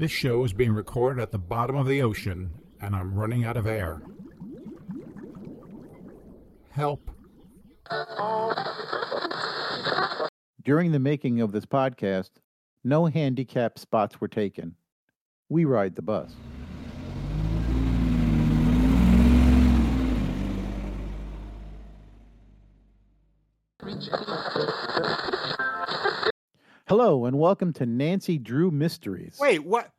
This show is being recorded at the bottom of the ocean, and I'm running out of air. Help. During the making of this podcast, no handicap spots were taken. We ride the bus. Hello, and welcome to Nancy Drew Mysteries. Wait, what?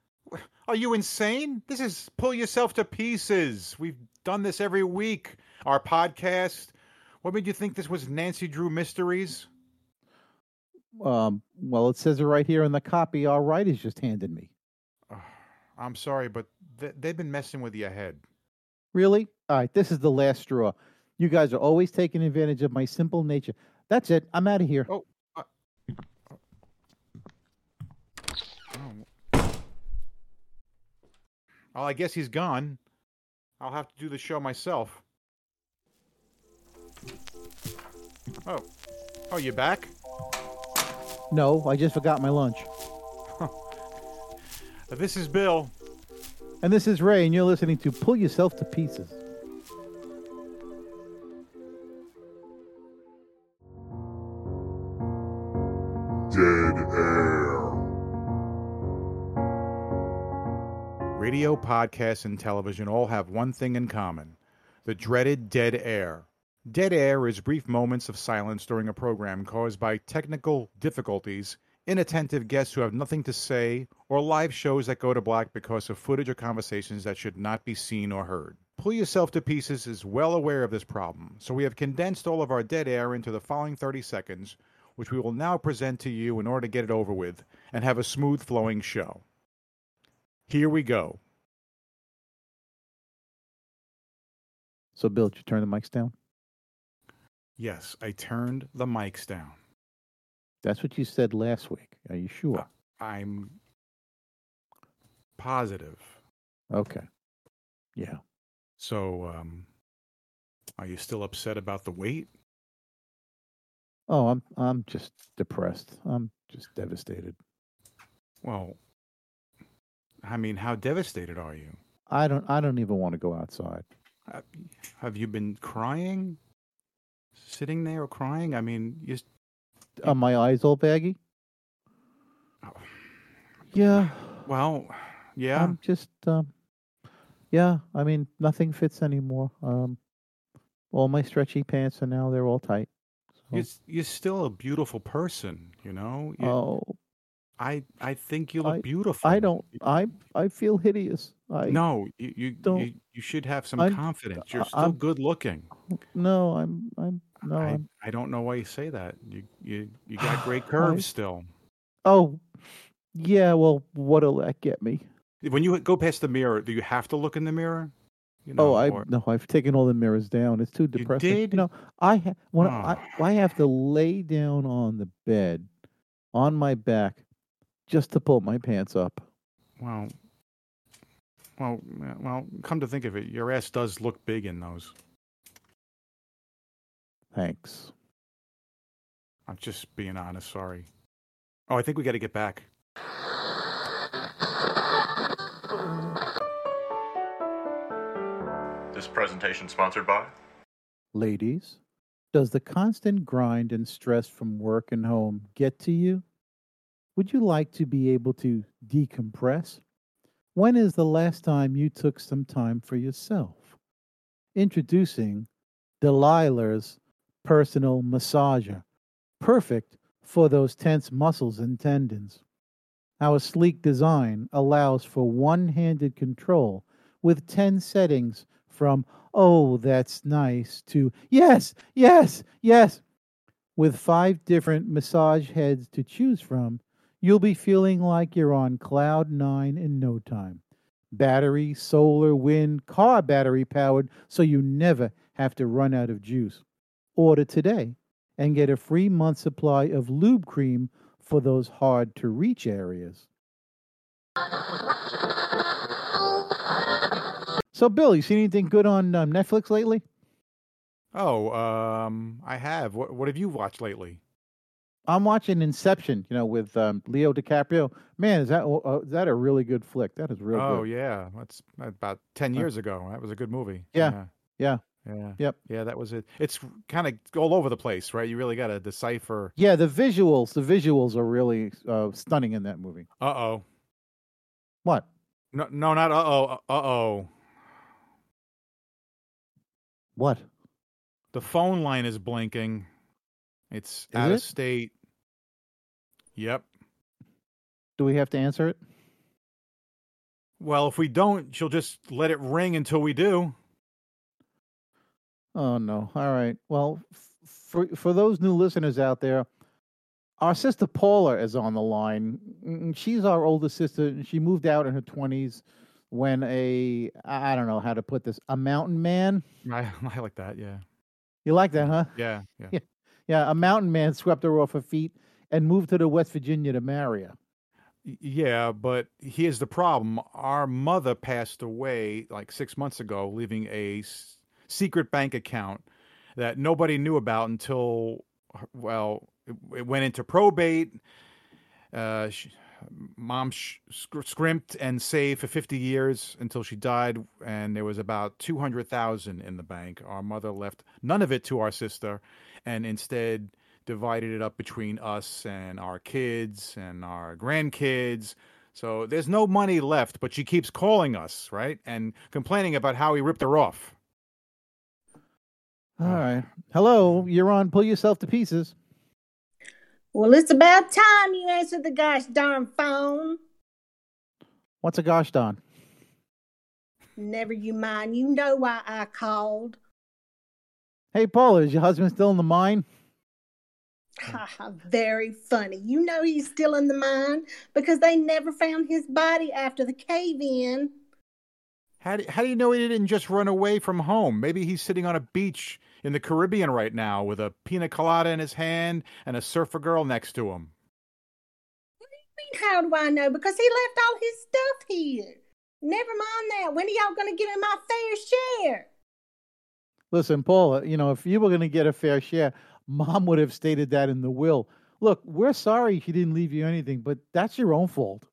Are you insane? This is pull yourself to pieces. We've done this every week. Our podcast. What made you think this was Nancy Drew Mysteries? Um, well, it says it right here in the copy our writers just handed me. I'm sorry, but th- they've been messing with your head. Really? All right, this is the last straw. You guys are always taking advantage of my simple nature. That's it. I'm out of here. Oh. Well, I guess he's gone. I'll have to do the show myself. Oh. Oh, you back? No, I just forgot my lunch. This is Bill. And this is Ray, and you're listening to Pull Yourself to Pieces. Podcasts, and television all have one thing in common the dreaded dead air. Dead air is brief moments of silence during a program caused by technical difficulties, inattentive guests who have nothing to say, or live shows that go to black because of footage or conversations that should not be seen or heard. Pull Yourself to Pieces is well aware of this problem, so we have condensed all of our dead air into the following 30 seconds, which we will now present to you in order to get it over with and have a smooth flowing show. Here we go. So, Bill, did you turn the mics down? Yes, I turned the mics down. That's what you said last week. Are you sure? I'm positive. Okay. Yeah. So, um, are you still upset about the weight? Oh, I'm I'm just depressed. I'm just devastated. Well, I mean, how devastated are you? I don't I don't even want to go outside. Have you been crying? Sitting there crying? I mean, you. Are my eyes all baggy? Yeah. Well, yeah. I'm just um yeah, I mean nothing fits anymore. Um all my stretchy pants are now they're all tight. You're, you're still a beautiful person, you know. You- Oh, I I think you look I- beautiful. I don't I I feel hideous. I No, you you, don't- you you should have some I'm- confidence. You're still I'm- good looking. no, I'm I'm no, I, I'm I don't know why you say that. You you you got great curves still. Oh, yeah, well what'll that get me? When you go past the mirror, do you have to look in the mirror? You Oh, I or- no, I've taken all the mirrors down. It's too depressing. You did? No, I ha- when I Oh. I have to lay down on the bed on my back just to pull my pants up. well, well, well. Come to think of it, your ass does look big in those. Thanks. I'm just being honest. Sorry. Oh, I think we got to get back. This presentation sponsored by Ladies, does the constant grind and stress from work and home get to you? Would you like to be able to decompress? When is the last time you took some time for yourself? Introducing Delilah's personal massager, perfect for those tense muscles and tendons. Our sleek design allows for one handed control with 10 settings from oh, that's nice, to yes, yes, yes. With five different massage heads to choose from, you'll be feeling like you're on cloud nine in no time. Battery, solar, wind, car battery powered, so you never have to run out of juice. Order today and get a free month supply of lube cream for those hard to reach areas. So, Bill, you seen anything good on um, Netflix lately? Oh, um, I have. What, what have you watched lately? I'm watching Inception, you know, with um, Leo DiCaprio. Man, is that uh, is that a really good flick? That is real oh good. yeah, that's about ten years ago. That was a good movie. Yeah, yeah. yeah, yeah. Yep. Yeah, that was it. It's kind of all over the place, right? You really got to decipher. Yeah, the visuals, the visuals are really uh, stunning in that movie. Uh oh. What? No, no, not uh oh. Uh oh. What? The phone line is blinking. It's Is out it? of state. Yep. Do we have to answer it? Well, if we don't, she'll just let it ring until we do. Oh no. All right. Well, for for those new listeners out there, our sister Paula is on the line. Mm, She's our older sister. and She moved out in her twenties when a I don't know how to put this a mountain man. I, I like that. Yeah. You like that, huh? Yeah. Yeah. Yeah. Yeah, a mountain man swept her off her feet and moved to the West Virginia to marry her. Yeah, but here's the problem. Our mother passed away like six months ago, leaving a s- secret bank account that nobody knew about until, well, it, it went into probate. Uh, sh mom sh- sc- scrimped and saved for 50 years until she died, and there was about 200,000 in the bank. Our mother left none of it to our sister, and instead divided it up between us and our kids and our grandkids. So there's no money left, but she keeps calling us, right? And complaining about how we ripped her off. All right. Hello, you're on Pull Yourself to Pieces. Well, it's about time you answered the gosh darn phone. What's a gosh darn? Never you mind. You know why I called. Hey, Paula, is your husband still in the mine? Ha ha, very funny. You know he's still in the mine because they never found his body after the cave in. How do, how do you know he didn't just run away from home? Maybe he's sitting on a beach in the Caribbean right now with a pina colada in his hand and a surfer girl next to him. What do you mean, how do I know? Because he left all his stuff here. Never mind that. When are y'all going to give him my fair share? Listen, Paula, uh, you know, if you were going to get a fair share, mom would have stated that in the will. Look, we're sorry she didn't leave you anything, but that's your own fault.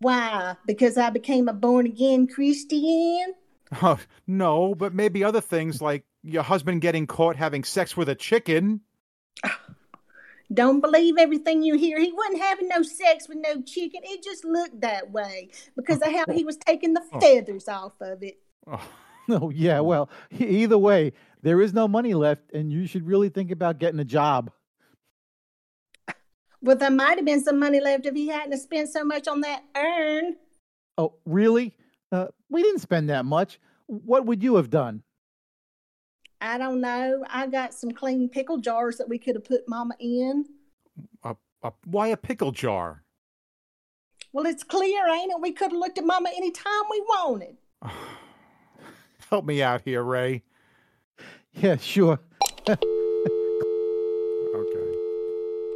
Why? Because I became a born again Christian? Oh, no, but maybe other things like your husband getting caught having sex with a chicken. Don't believe everything you hear. He wasn't having no sex with no chicken. It just looked that way because of how he was taking the Oh. feathers off of it. Oh, No, yeah, well, e- either way, there is no money left, and you should really think about getting a job. Well, there might have been some money left if he hadn't spent so much on that urn. Oh, really? Uh, we didn't spend that much. What would you have done? I don't know. I got some clean pickle jars that we could have put Mama in. a, a, why a pickle jar? Well, it's clear, ain't it? We could have looked at Mama anytime we wanted. Help me out here, Ray. Yeah, sure. Okay.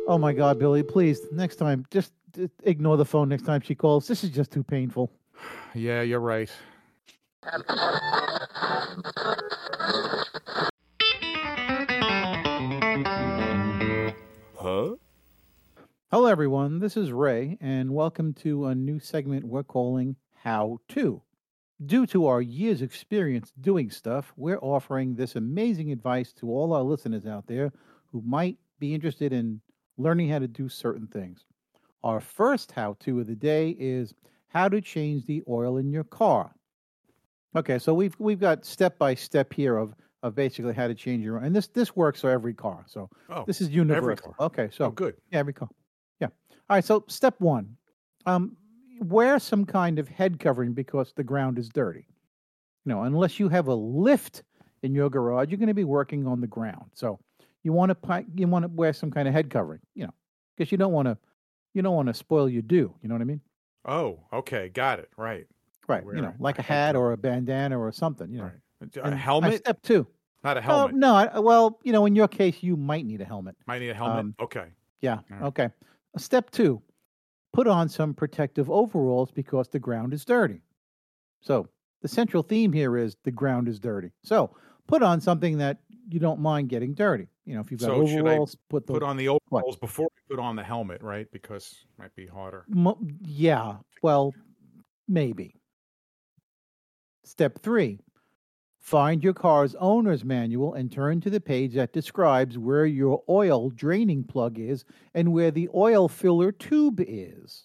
Oh my God, Billy, please, next time, just, just ignore the phone next time she calls. This is just too painful. Yeah, you're right. Huh? Hello, everyone. This is Ray, and welcome to a new segment we're calling How To. Due to our years' experience doing stuff, we're offering this amazing advice to all our listeners out there who might be interested in learning how to do certain things. Our first how to of the day is how to change the oil in your car. Okay, so we've we've got step by step here of of basically how to change your and this this works for every car. So Oh, this is universal. Okay, so oh, good. yeah, every car. Yeah. All right. So step one, um, wear some kind of head covering because the ground is dirty. You know, unless you have a lift in your garage, you're going to be working on the ground. So you want to you want to wear some kind of head covering. You know, because you don't want to you don't want to spoil your do. You know what I mean? Oh, okay, got it. Right. Right. Wear you know, like a hat or a bandana or something. You know. Right. A And, helmet? Step two. Not a helmet. Oh, no. I, well, you know, in your case, you might need a helmet. Might need a helmet. um, okay. Yeah. Right. Okay. Step two, put on some protective overalls because the ground is dirty. So the central theme here is the ground is dirty. So put on something that you don't mind getting dirty. You know, if you've got So overalls, put the Put on the overalls before you put on the helmet, right? Because it might be hotter. Mo- yeah, well, maybe. Step three find your car's owner's manual and turn to the page that describes where your oil draining plug is and where the oil filler tube is.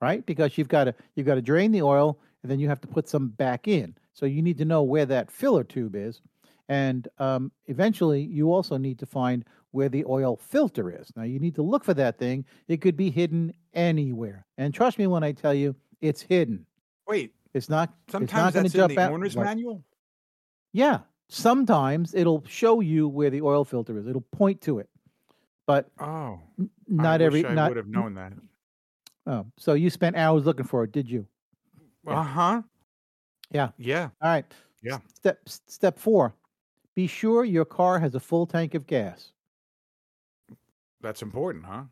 Right? Because you've got to you've got to drain the oil and then you have to put some back in. So you need to know where that filler tube is. And um, eventually, you also need to find where the oil filter is. Now, you need to look for that thing. It could be hidden anywhere. And trust me when I tell you, it's hidden. Wait, It's not. it's not sometimes that's to jump in the out. owner's What? manual. Yeah, sometimes it'll show you where the oil filter is. It'll point to it, but Oh, not I every. Wish I not would have known that. Oh, so you spent hours looking for it, did you? Uh huh. Yeah. Yeah. All right. Yeah. Step step four: be sure your car has a full tank of gas. That's important, huh?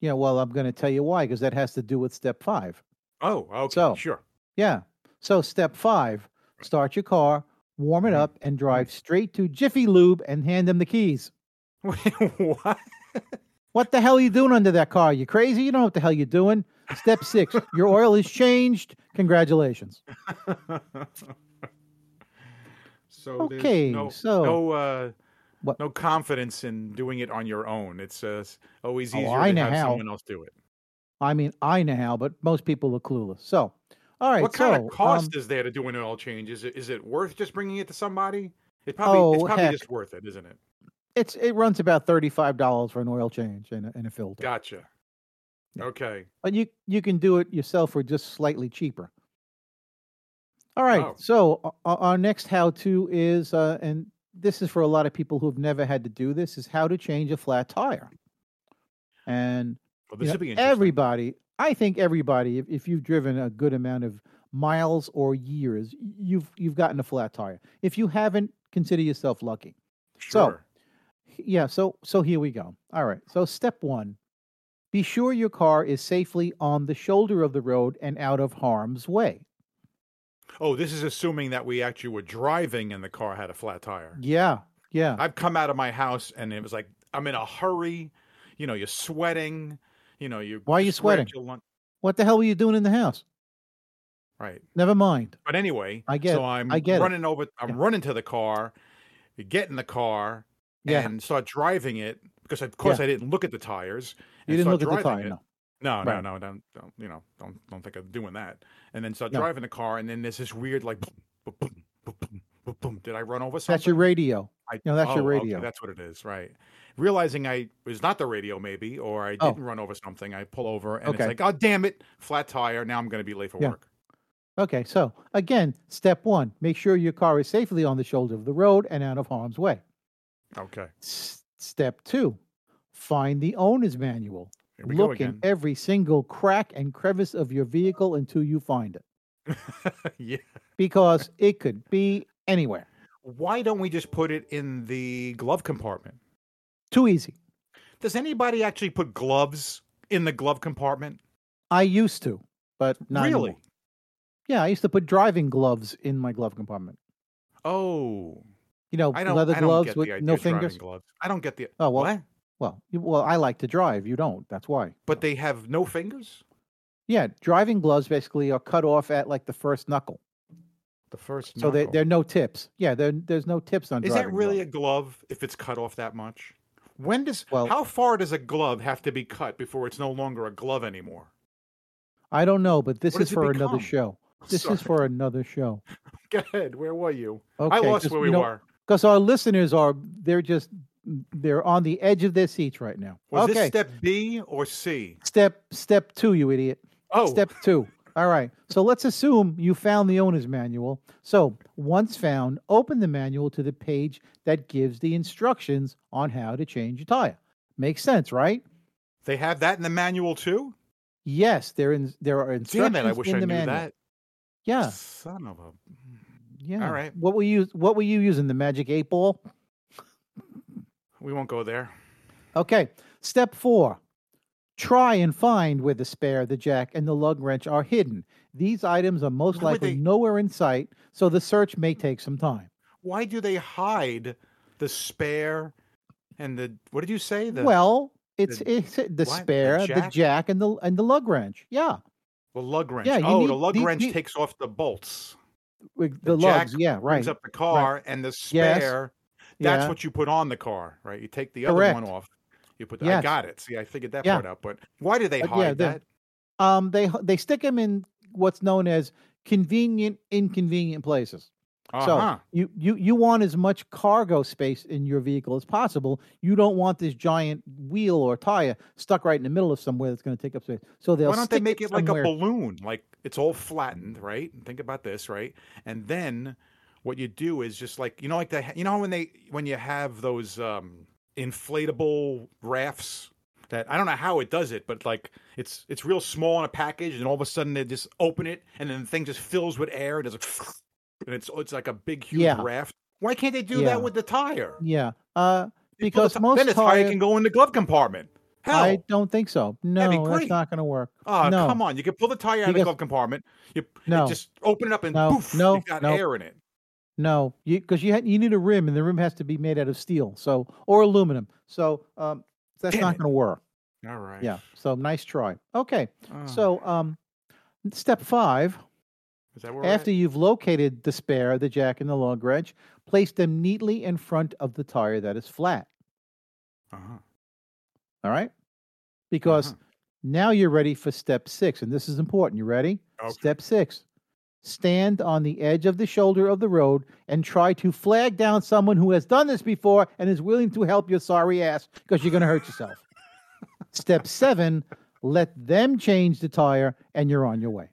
Yeah. Well, I'm going to tell you why, because that has to do with step five. Oh, okay. So- sure. Yeah. So step five: start your car, warm it Mhm. up, and drive straight to Jiffy Lube and hand them the keys. Wait, what? What the hell are you doing under that car? You crazy? You don't know what the hell you're doing. Step six: your oil is changed. Congratulations. so Okay, no, so- no, uh, What- no confidence in doing it on your own. It's uh, always Oh, easier I to have how. someone else do it. I mean, I know how, but most people are clueless. So, all right. what so, kind of cost um, is there to do an oil change? Is it is it worth just bringing it to somebody? It probably it's Oh, probably heck. just worth it, isn't it? it's it runs about thirty five dollars for an oil change and a, and a filter. Gotcha. Yeah. Okay. But you you can do it yourself for just slightly cheaper. All right. Oh. So our next how to is, uh, and this is for a lot of people who've never had to do this, is how to change a flat tire. And Well, you know, everybody, I think everybody, if, if you've driven a good amount of miles or years, you've you've gotten a flat tire. If you haven't, consider yourself lucky. so- Sure. Yeah, so so here we go. All right. So step 1. Be sure your car is safely on the shoulder of the road and out of harm's way. Oh, this is assuming that we actually were driving and the car had a flat tire. Yeah. Yeah. I've come out of my house and it was like I'm in a hurry. You know, you're sweating. You know, you. Why are you sweating? your What the hell were you doing in the house? Right. Never mind. But anyway, I get so it. I'm I get it. running over. I'm Yeah. running to the car, get in the car, Yeah. and start driving it because of course I didn't look at the tires. You didn't look at the tire, it. no. No, Right. no, no, don't, don't, you know, don't, don't think of doing that. And then start No. driving the car, and then there's this weird like, boom, boom, boom, boom, boom, boom. Did I run over something? That's your radio. I, No, that's your oh, okay, radio. that's what it is, right? Realizing I was not the radio, maybe, or I Oh. didn't run over something, I pull over, and Okay. it's like, oh damn it, flat tire. Now I'm going to be late for Yeah. work. Okay, so again, step 1, make sure your car is safely on the shoulder of the road and out of harm's way. Okay, S- step 2, find the owner's manual. here we go Look in every single crack and crevice of your vehicle until you find it yeah. because it could be anywhere. Why don't we just put it in the glove compartment? Too easy. Does anybody actually put gloves in the glove compartment? I used to, but not really? anymore. Yeah, I used to put driving gloves in my glove compartment. Oh, You know, I don't. leather I don't gloves with no fingers. Gloves. I don't get the. Oh, well, what? Well, you- well, I like to drive. You don't. That's why. But they have no fingers. Yeah, driving gloves basically are cut off at like the first knuckle, The first. so there knuckle. there are no tips. Yeah, there there's no tips on. Is that really gloves. a glove if it's cut off that much? When does Well- how far does a glove have to be cut before it's no longer a glove anymore? I don't know, but this What is for another show. This Sorry. is for another show. Go ahead. Where were you? Okay, I lost where we you know, were. because our listeners are they're just they're on the edge of their seats right now. Was okay, this step B or C? step step two, you idiot. Oh, Step two. All right. So let's assume you found the owner's manual. So once found, open the manual to the page that gives the instructions on how to change a tire. Makes sense, right? they have that in the manual too. Yes, there in there are Damn instructions it! I wish in I the knew manual. that. Yeah, Son of a. yeah. All right. What were you What were you using? The magic eight ball. We won't go there. Okay. Step four. Try and find where the spare, the jack, and the lug wrench are hidden. These items are most Why would likely they- nowhere in sight, so the search may take some time. Why do they hide the spare and the what did you say? The well, it's the- it's the, what? The spare, the jack? jack, and the and the lug wrench. Yeah, the lug wrench. Yeah, you oh, the need- lug the- wrench the- takes off the bolts. with The jack lugs. Yeah, Brings right. up the car, and the spare. That's yeah. what you put on the car, right? You take the other Correct. one off. You put. The, I got it. See, I figured that Yeah. part out. But why do they Uh, yeah, hide that? Um, they they stick them in what's known as convenient, inconvenient places. Uh-huh. So you, you you want as much cargo space in your vehicle as possible. You don't want this giant wheel or tire stuck right in the middle of somewhere that's going to take up space. So they'll Why don't they make it like a balloon? Like it's all flattened, right? Think about this, right? And then what you do is just like you know, like the you know when they when you have those um inflatable rafts that I don't know how it does it, but like it's it's real small in a package, and all of a sudden they just open it, and then the thing just fills with air, and, it's like, and it's it's like a big huge Yeah. raft. Why can't they do Yeah. that with the tire? Yeah, uh, pull the because most then the tire tire- can go in the glove compartment. Hell, I don't think so. No, that's not going to work. Oh, no. come on. You can pull the tire out of the glove compartment. You No. just open it up and No, poof, no, you got no. air in it. No, you because you ha- you need a rim, and the rim has to be made out of steel, so or aluminum. So um, that's Damn not going to work. All right. Yeah. So nice try. Okay. Oh, So um, step five. is that where After you've located the spare, the jack, and the lug wrench, place them neatly in front of the tire that is flat. Uh-huh. All right? Because Uh-huh. now you're ready for step six, and this is important. You ready? Okay. Step six stand on the edge of the shoulder of the road and try to flag down someone who has done this before and is willing to help your sorry ass because you're going to hurt yourself. Step seven let them change the tire and you're on your way.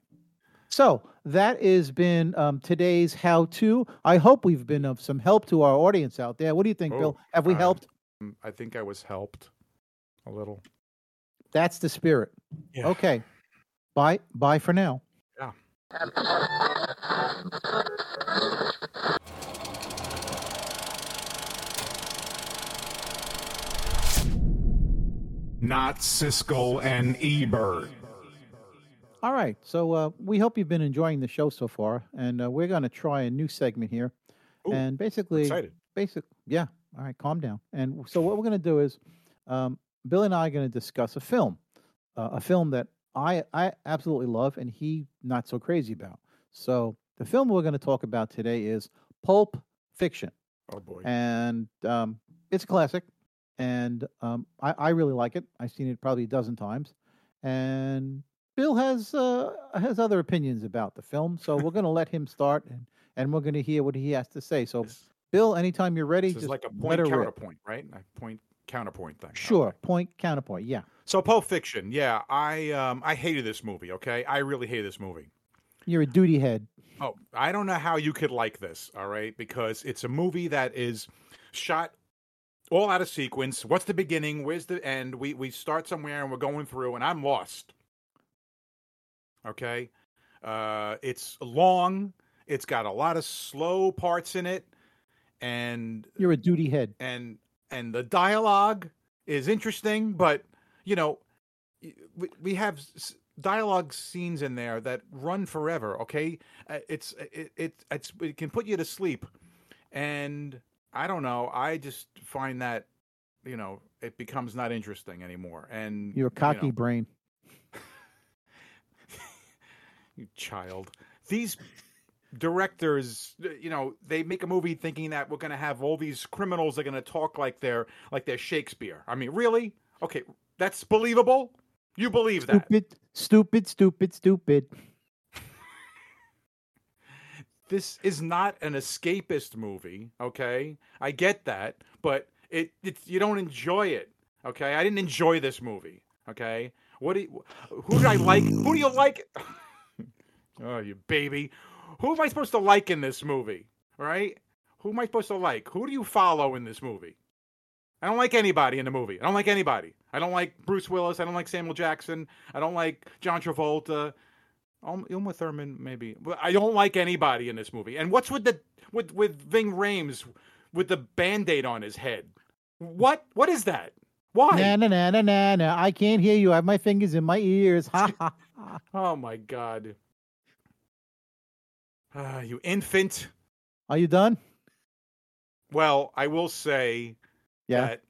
So that has been um, today's how to. I hope we've been of some help to our audience out there. What do you think, Bill? Oh, Have we helped? Mm, I think I was helped a little. That's the spirit. Yeah. Okay. Bye. Bye for now. Not Siskel and Ebert. All right. So uh, we hope you've been enjoying the show so far, and uh, we're going to try a new segment here. Ooh, and basically, Excited. basic, yeah. All right, calm down. And so what we're going to do is, um, Bill and I are going to discuss a film, uh, a film that I I absolutely love, and he not so crazy about. So the film we're going to talk about today is Pulp Fiction, Oh boy. and um, it's a classic, and um, I, I really like it. I've seen it probably a dozen times, and Bill has uh, has other opinions about the film. So we're going to let him start, and and we're going to hear what he has to say. So Bill, anytime you're ready, this is just like a point her rip. right? A point counterpoint thing. Sure, Okay. point counterpoint. Yeah, So Pulp Fiction, yeah, I um I hated this movie. Okay, I really hated this movie. you're a duty head. Oh, I don't know how you could like this, all right? Because it's a movie that is shot all out of sequence. What's the beginning? Where's the end? We we start somewhere and we're going through, and I'm lost. Okay, uh, it's long. It's got a lot of slow parts in it, and You're a duty head. and and the dialogue is interesting, but you know, we, we have dialogue scenes in there that run forever. Okay, Uh, it's it, it it's it can put you to sleep, and I don't know. I just find that you know it becomes not interesting anymore. And You're you cocky know, brain. you child. These directors, you know, they make a movie thinking that we're going to have all these criminals that are going to talk like they're like they're Shakespeare. I mean, really? Okay, that's believable. You believe that? Stupid, stupid, stupid, stupid. This is not an escapist movie. Okay, I get that, but it it's you don't enjoy it. Okay, I didn't enjoy this movie. Okay, what do you, who did I like? Who do you like? oh, you baby. Who am I supposed to like in this movie? Right? Who am I supposed to like? Who do you follow in this movie? I don't like anybody in the movie. I don't like anybody. I don't like Bruce Willis. I don't like Samuel Jackson. I don't like John Travolta. Um, Uma Thurman, maybe. But I don't like anybody in this movie. And what's with the with with Ving Rhames with the band-aid on his head? What what is that? Why? Na na na na na na. I can't hear you. I have my fingers in my ears. Ha ha ha. Oh my god. Ah, you infant. Are you done? Well, I will say Yeah. that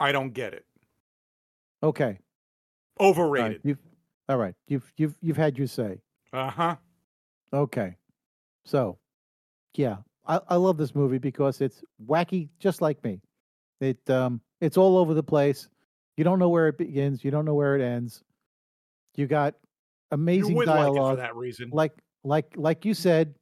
I don't get it. Okay. All right. Overrated. You've all right. You've you've you've had your say. Uh huh. Okay. So, yeah, I, I love this movie because it's wacky, just like me. It um, it's all over the place. You don't know where it begins. You don't know where it ends. You got amazing dialogue like for that reason. like like like you said.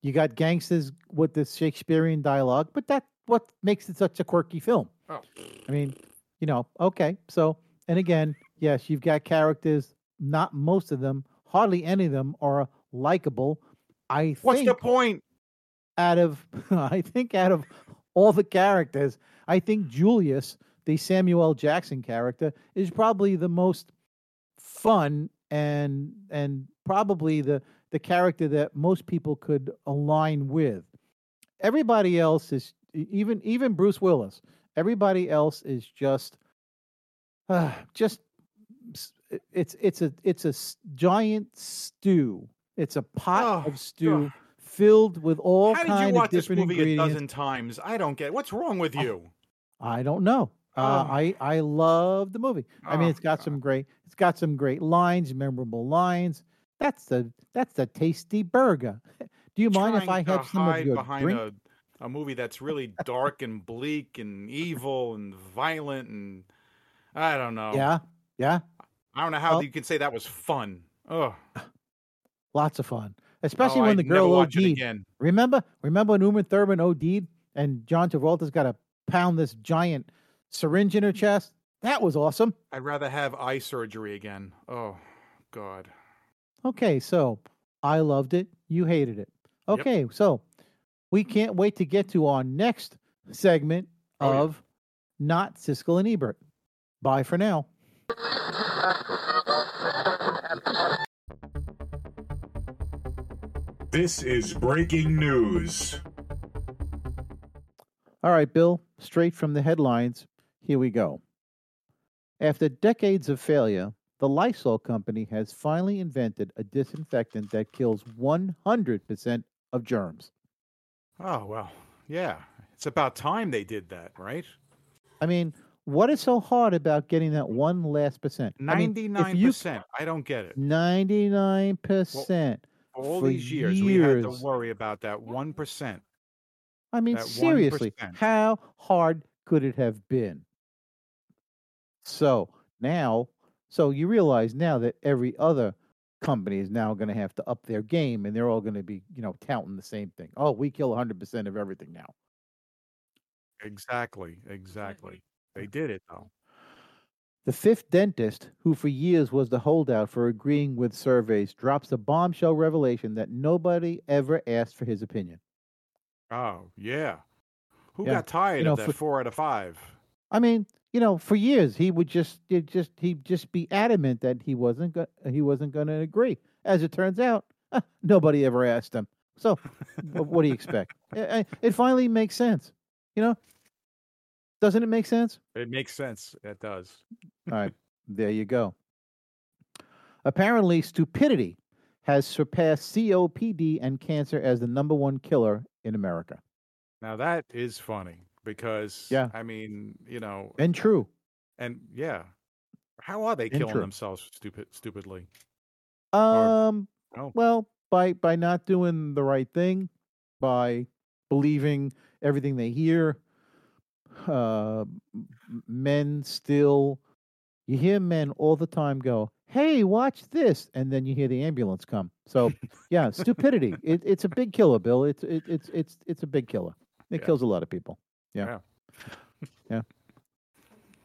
You got gangsters with this Shakespearean dialogue, but that's what makes it such a quirky film. Oh. I mean, you know, okay. So, and again, yes, you've got characters. Not most of them, hardly any of them are likable. I What's think the point? out of I think out of all the characters, I think Julius, the Samuel Jackson character, is probably the most fun and and probably the the character that most people could align with. Everybody else is even even Bruce Willis. Everybody else is just uh, just it's it's a it's a giant stew. It's a pot Oh, of stew ugh. filled with all How did you of watch this different movie a dozen times? I don't get. What's wrong with you? I don't know. Uh, Oh. I I love the movie. I mean, Oh, it's got some great it's got some great lines, memorable lines. That's the that's the tasty burger. Do you mind if I have some of hide your behind drink? a a movie that's really dark and bleak and evil and violent and I don't know. Yeah, yeah, I don't know how Well- you can say that was fun. Oh, lots of fun, especially oh, when I'd the girl OD'd. Remember, remember when Uma Thurman OD'd and John Travolta's got to pound this giant syringe in her chest? That was awesome. I'd rather have eye surgery again. Oh, God. Okay, so I loved it. You hated it. Yep. Okay, so we can't wait to get to our next segment Oh, yeah. of Not Siskel and Ebert. Bye for now. This is breaking news. All right, Bill, straight from the headlines, here we go. After decades of failure, the Lysol company has finally invented a disinfectant that kills 100% of germs. Oh, well, yeah. It's about time they did that, right? I mean, what is so hard about getting that one last percent? I mean, you 99%. I don't get it. 99%. All for these years, we had to worry about that 1%. I mean, that seriously, 1%. how hard could it have been? So now, so you realize now that every other company is now going to have to up their game and they're all going to be, you know, touting the same thing. Oh, we kill 100% of everything now. Exactly. Mm-hmm. Exactly. They did it, though. The fifth dentist, who for years was the holdout for agreeing with surveys, drops a bombshell revelation that nobody ever asked for his opinion. Oh, yeah. Who Yeah. got tired know, of that for- four out of five? I mean, you know, for years he would just he'd just he'd just be adamant that he wasn't go- he wasn't going to agree. As it turns out, nobody ever asked him. So, what do you expect? It finally makes sense. You know, doesn't it make sense? It makes sense. It does. All right, there you go. Apparently, stupidity has surpassed COPD and cancer as the number one killer in America. Now that is funny because Yeah. I mean, you know, And true. and yeah, how are they killing themselves stupid stupidly? Um. Oh. Well, by by not doing the right thing, by believing everything they hear. Uh, men still, you hear men all the time go, "Hey, watch this," and then you hear the ambulance come. So, yeah, stupidity. It, it's a big killer, Bill. It's it, it's it's it's a big killer. It Yeah. kills a lot of people. Yeah. yeah.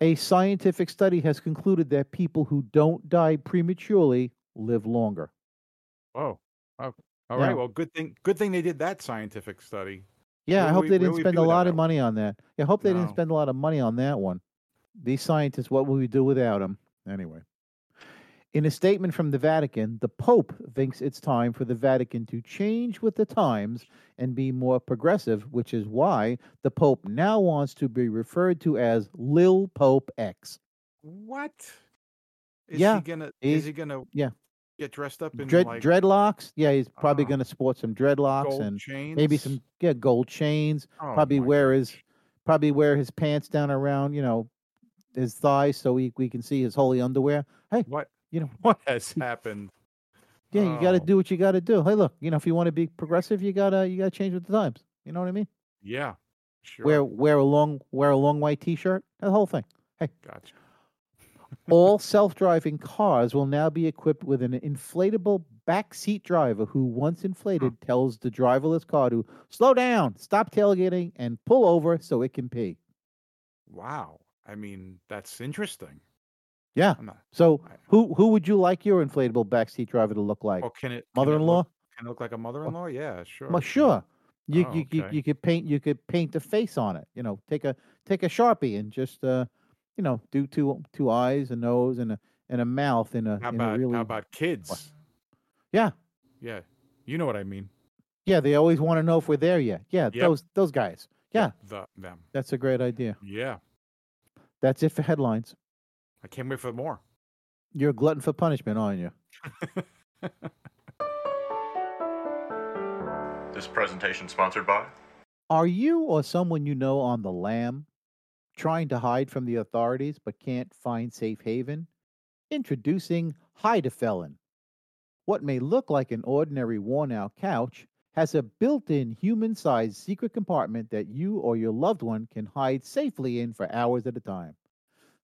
A scientific study has concluded that people who don't die prematurely live longer. Whoa. Oh, all right. Yeah. Well, good thing. Good thing they did that scientific study. Yeah, Where I hope we- they didn't spend a lot of one? money on that. I hope they didn't spend a lot of money on that one. These scientists, what will we do without them? Anyway. In a statement from the Vatican, the Pope thinks it's time for the Vatican to change with the times and be more progressive, which is why the Pope now wants to be referred to as Lil Pope X. What? Is Yeah, he gonna? he's- Is he gonna? yeah. Get dressed up in Dread, like dreadlocks? Yeah, he's probably uh-huh. going to sport some dreadlocks and chains? maybe some yeah gold chains. Oh, probably wear his probably wear his pants down around you know his thighs so we we can see his holy underwear. Hey, What you know, what has happened? yeah, you got to Oh. do what you got to do. Hey, look, you know, if you want to be progressive, you gotta you gotta change with the times. You know what I mean? Yeah, sure. Wear wear a long wear a long white T-shirt. The whole thing. Hey, gotcha. All self-driving cars will now be equipped with an inflatable backseat driver who, once inflated, tells the driverless car to slow down, stop tailgating, and pull over so it can pee. Wow. I mean, that's interesting. Yeah. So, who who would you like your inflatable backseat driver to look like? Well, can it Mother-in-law? look- Can it look like a mother-in-law? Yeah, sure. Well, sure. You, Oh, you, you okay. you could paint you could paint a face on it. You know, take a take a sharpie and just uh, you know, do two two eyes, a nose, and a and a mouth in a, How in a about really how about kids? yeah Yeah, you know what I mean. yeah. They always want to know if we're there yet. Yeah, Yep. those those guys. Yeah, the them. that's a great idea. Yeah, That's it for headlines. I can't wait for more. You're a glutton for punishment, aren't you? This presentation sponsored by Are you or someone you know on the lam, trying to hide from the authorities but can't find safe haven? Introducing Hide a Felon. What may look like an ordinary worn out couch has a built in human sized secret compartment that you or your loved one can hide safely in for hours at a time.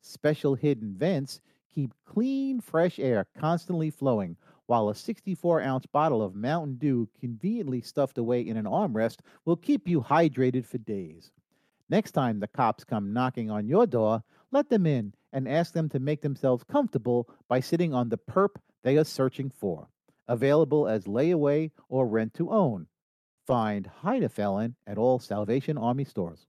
Special hidden vents keep clean, fresh air constantly flowing, while a 64 ounce bottle of Mountain Dew, conveniently stuffed away in an armrest, will keep you hydrated for days. Next time the cops come knocking on your door, let them in and ask them to make themselves comfortable by sitting on the perp they are searching for. Available as layaway or rent to own. Find Hide a Felon at all Salvation Army stores.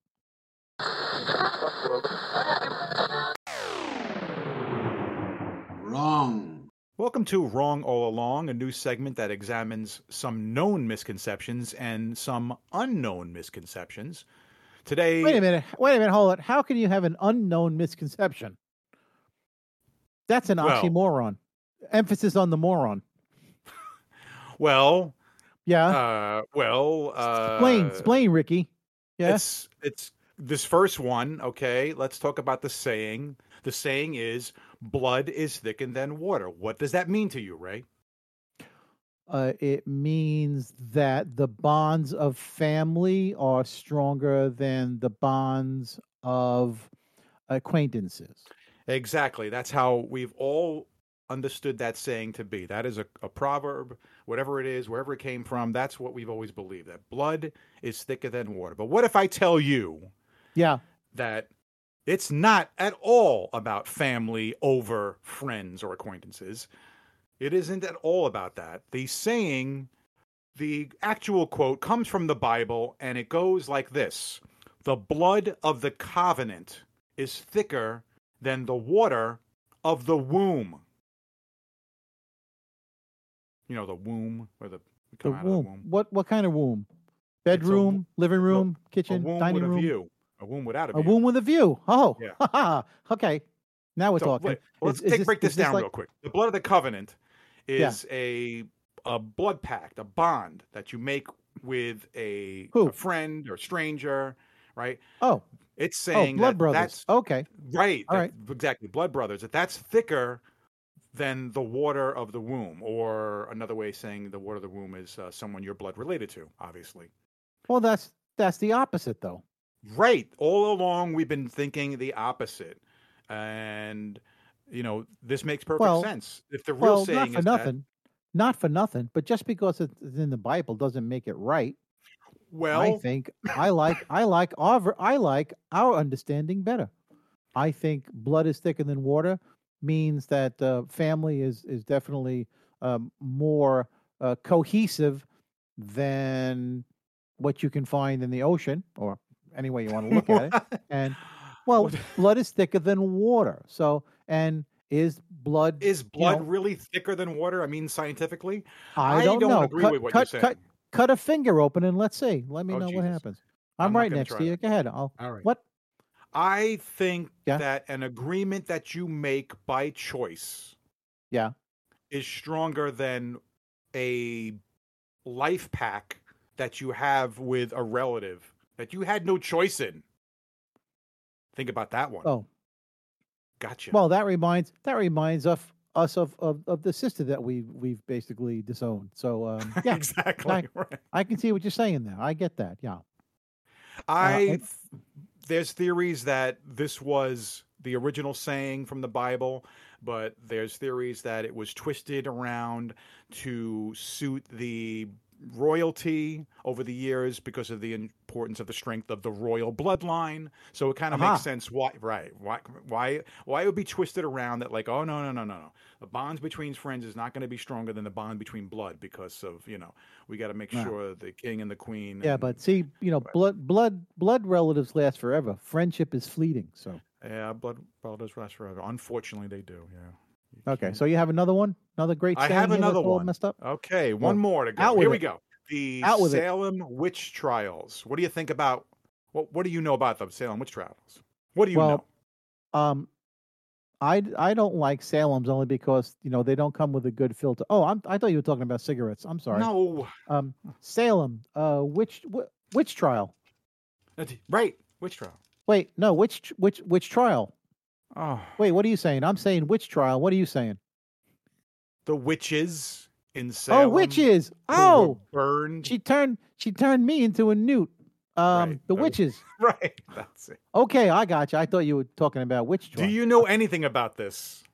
Wrong. Welcome to Wrong All Along, a new segment that examines some known misconceptions and some unknown misconceptions. Today, Wait a minute. Wait a minute. Hold it. How can you have an unknown misconception? That's an Well- oxymoron. Emphasis on the moron. well, Yeah. uh, well, uh, explain. Explain, Ricky. Yeah. It's it's this first one. Okay, let's talk about the saying. The saying is "blood is thicker than water." What does that mean to you, Ray? Uh, it means that the bonds of family are stronger than the bonds of acquaintances. Exactly. That's how we've all understood that saying to be. That is a, a proverb, whatever it is, wherever it came from. That's what we've always believed that blood is thicker than water. But what if I tell you Yeah. that it's not at all about family over friends or acquaintances? It isn't at all about that. The saying, the actual quote, comes from the Bible and it goes like this The blood of the covenant is thicker than the water of the womb. You know, the womb where the we The out womb. of the womb. What what kind of womb? It's a Bedroom, living room, A kitchen, dining room. View. A womb without a A womb with a view. Oh. Yeah. okay. Now we're So, talking. wait, let's Is- is take, this- break this this down like- real quick. The blood of the covenant Yeah. is a a blood pact, a bond that you make with a, a friend or stranger, right? Oh, It's oh, saying blood that brothers. that's Okay. right, All that- exactly, blood brothers. That that's thicker than the water of the womb, or another way of saying the water of the womb is uh, someone you're blood related to, obviously. Well, that's that's the opposite, though. Right. All along, we've been thinking the opposite, and you know this makes perfect Well- sense. If the real Well, saying not for is that- nothing. Not for nothing, but just because it's in the Bible doesn't make it right. well, I think I like I like our I like our understanding better. I think blood is thicker than water means that uh, family is is definitely um, more uh, cohesive than what you can find in the ocean or any way you want to look at it. And well, What- blood is thicker than water. So and is blood is blood know- really thicker than water? I mean, scientifically, I don't, know. agree cut, with what cut, you're cut, saying. cut a finger open and let's see. Let me Oh, know what happens. I'm I'm, right next to you. that. Go ahead. I'll. All right. What? I think Yeah. that an agreement that you make by choice Yeah. is stronger than a life pack that you have with a relative that you had no choice in. Think about that one. Oh. Gotcha. Well, that reminds that reminds of us of, of, of the sister that we we've basically disowned. So um, yeah, exactly. I- right. I can see what you're saying there. I get that. Yeah. I I- th- there's theories that this was the original saying from the Bible, but there's theories that it was twisted around to suit the royalty over the years because of the importance of the strength of the royal bloodline. So it kind of Aha. makes uh-huh. sense why right why why why it would be twisted around that like oh no no no no no the bonds between friends is not going to be stronger than the bond between blood because of you know we got to make Right. sure the king and the queen Yeah, and- but see, you know, blood blood blood relatives last forever. Friendship is fleeting. So Yeah, blood relatives last forever. Unfortunately, they do. Yeah. Okay, so you have another one, another great. I have another one. Messed up. Okay, one more to go. Here we go. The with it. Salem witch trials. What do you think about? What What do you know about the Salem witch trials? What do you Well, know? Um, I I don't like Salem's only because you know they don't come with a good filter. Oh, I'm, I thought you were talking about cigarettes. I'm sorry. No. Um, Salem. Uh, which wh- which trial? Right. Witch trial. Wait, no, which which which trial? Oh, Wait, what are you saying? I'm saying which trial? What are you saying? the witches in Salem. oh, witches. Oh, burned. she turned she turned me into a newt. Um, Right, the uh, witches. right. That's it. Okay, I got you. I thought you were talking about which Do you know anything about this?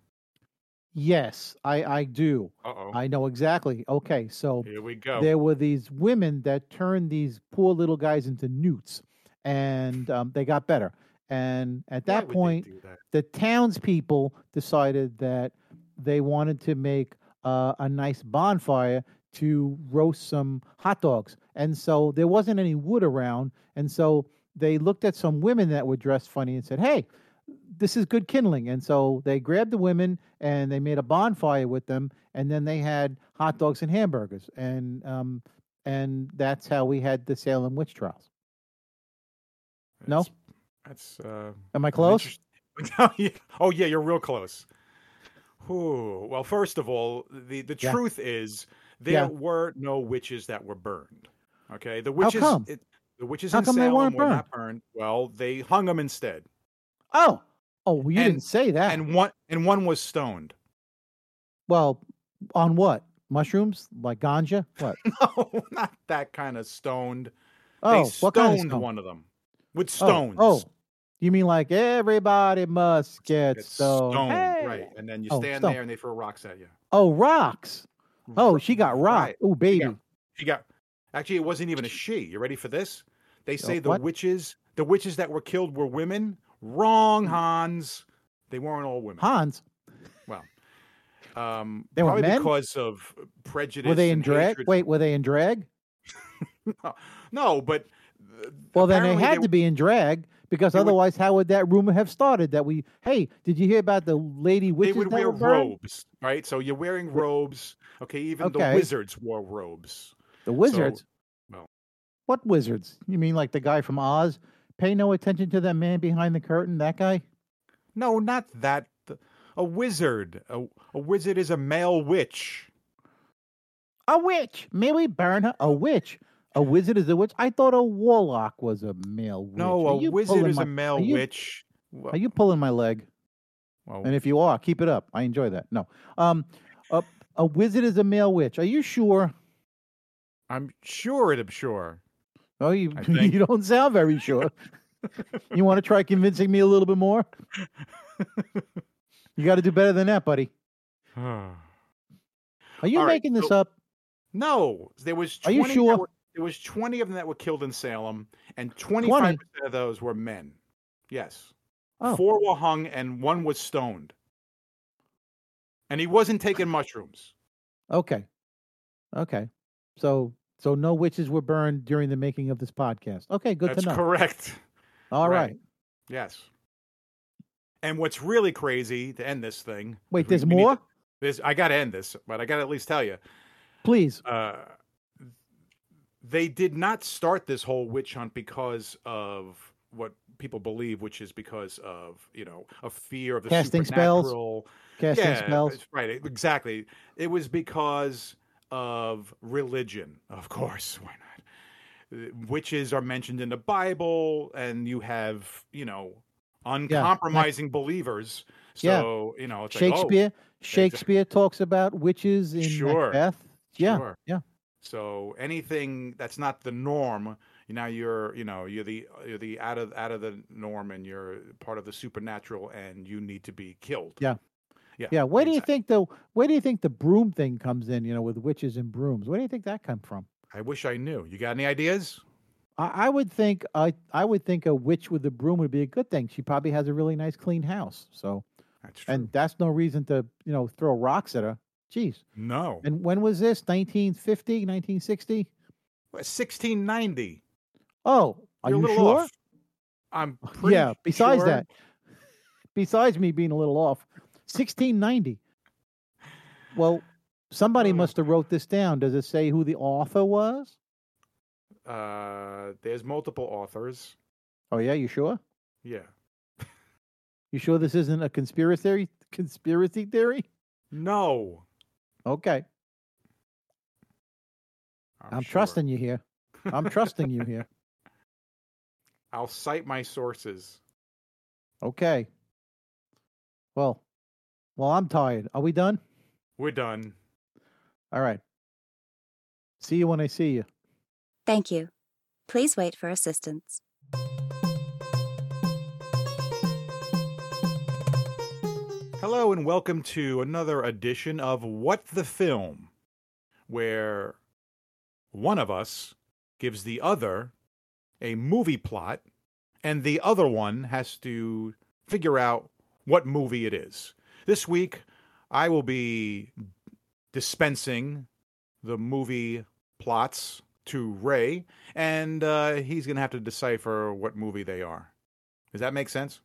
Yes, I I do. Uh oh. I know exactly. Okay, so Here we go. there were these women that turned these poor little guys into newts, and um, they got better. And at that they point, that? the townspeople decided that they wanted to make uh, a nice bonfire to roast some hot dogs. And so there wasn't any wood around. And so they looked at some women that were dressed funny and said, Hey, this is good kindling. And so they grabbed the women and they made a bonfire with them. And then they had hot dogs and hamburgers. And, um, and that's how we had the Salem witch trials. No? That's, uh, Am I close? interest- oh yeah, you're real close. Ooh, well, first of all, the the Yeah. truth is there Yeah. were no witches that were burned. Okay, the witches, come? it- the witches How in come they Salem weren't were not burned. Well, they hung them instead, Oh, oh, well, you And- didn't say that. and one and one was stoned. Well, on what? Mushrooms? Like ganja? What? No, not that kind of stoned. Oh, they what stoned kind of stone? one of them with Oh, stones. Oh, you mean like everybody must get stoned? stoned, Hey! right? And then you Oh, stand stone. there and they throw rocks at you. Oh, rocks. Oh, she got rocked. Right. Oh, baby. She got actually it wasn't even a she. You ready for this? They say the what? witches the witches that were killed were women. Wrong, Hans. They weren't all women. Hans. Well. Um They were men? because of prejudice. Were they in drag? hatred. Wait, were they in drag? no, no, but uh, Well, then they had to be in drag because they would- otherwise, how would that rumor have started? That we, hey, did you hear about the lady witches? they would wear robes, right? So you're wearing robes. Okay, even the wizards wore robes. The wizards. well. what wizards? You mean like the guy from Oz? Pay no attention to that man behind the curtain. That guy. No, not that. A wizard. A, a wizard is a male witch. A witch. May we burn her? A witch. A wizard is a witch. I thought a warlock was a male witch. No, Are a wizard is my- a male are you- witch. Are you pulling my leg? well, And if you are, keep it up. I enjoy that. No. Um, a, a wizard is a male witch. Are you sure? I'm sure it. I'm sure. Oh, you you don't sound very sure. you want to try convincing me a little bit more? You got to do better than that, buddy. Are you All right, making this so- up? no, there was. Are you sure? There was twenty of them that were killed in Salem, and twenty-five percent of those were men. Yes, Oh. four were hung, and one was stoned. And he wasn't taking mushrooms. Okay. Okay. So so no witches were burned during the making of this podcast. Okay, good That's to know. correct. All right. right. Yes. And what's really crazy to end this thing? Wait, we- there's we need to- more? There's, I got to end this, but I got to at least tell you. Please. Uh, they did not start this whole witch hunt because of what people believe, which is because of you know a fear of the Casting spells? Casting yeah, spells. right, exactly. It was because of religion, of course. Why not? Uh, Witches are mentioned in the Bible, and you have you know uncompromising believers. Yeah. So you know, it's like, oh, Shakespeare. Shakespeare talks about witches in Sure. Macbeth. Yeah, Sure. yeah. So anything that's not the norm, now you're, you know, you're the you're the out of out of the norm, and you're part of the supernatural, and you need to be killed. Yeah. Yeah. Yeah, where do you think the where do you think the broom thing comes in? You know, with witches and brooms. Where do you think that come from? I wish I knew. You got any ideas? I, I would think I I would think a witch with a broom would be a good thing. She probably has a really nice clean house. So That's true. and that's no reason to you know throw rocks at her. Jeez. no, And when was this? 1950, 1960? 1690. Oh, are You're you little sure? off. I'm pretty Yeah. Besides sure- that, besides me being a little off, 1690. Well, somebody must have wrote this down. Does it say who the author was? uh, there's multiple authors. Oh yeah, you sure? Yeah. You sure this isn't a conspiracy theory? Conspiracy theory? No, Okay, I'm, sure. trusting you here. I'm trusting you here. I'll cite my sources. Okay. Well, well, I'm tired. Are we done? We're done. All right. See you when I see you. Thank you. Please wait for assistance. Hello and welcome to another edition of What the Film, where one of us gives the other a movie plot, and the other one has to figure out what movie it is. This week, I will be dispensing the movie plots to Ray, and uh, he's going to have to decipher what movie they are. Does that make sense?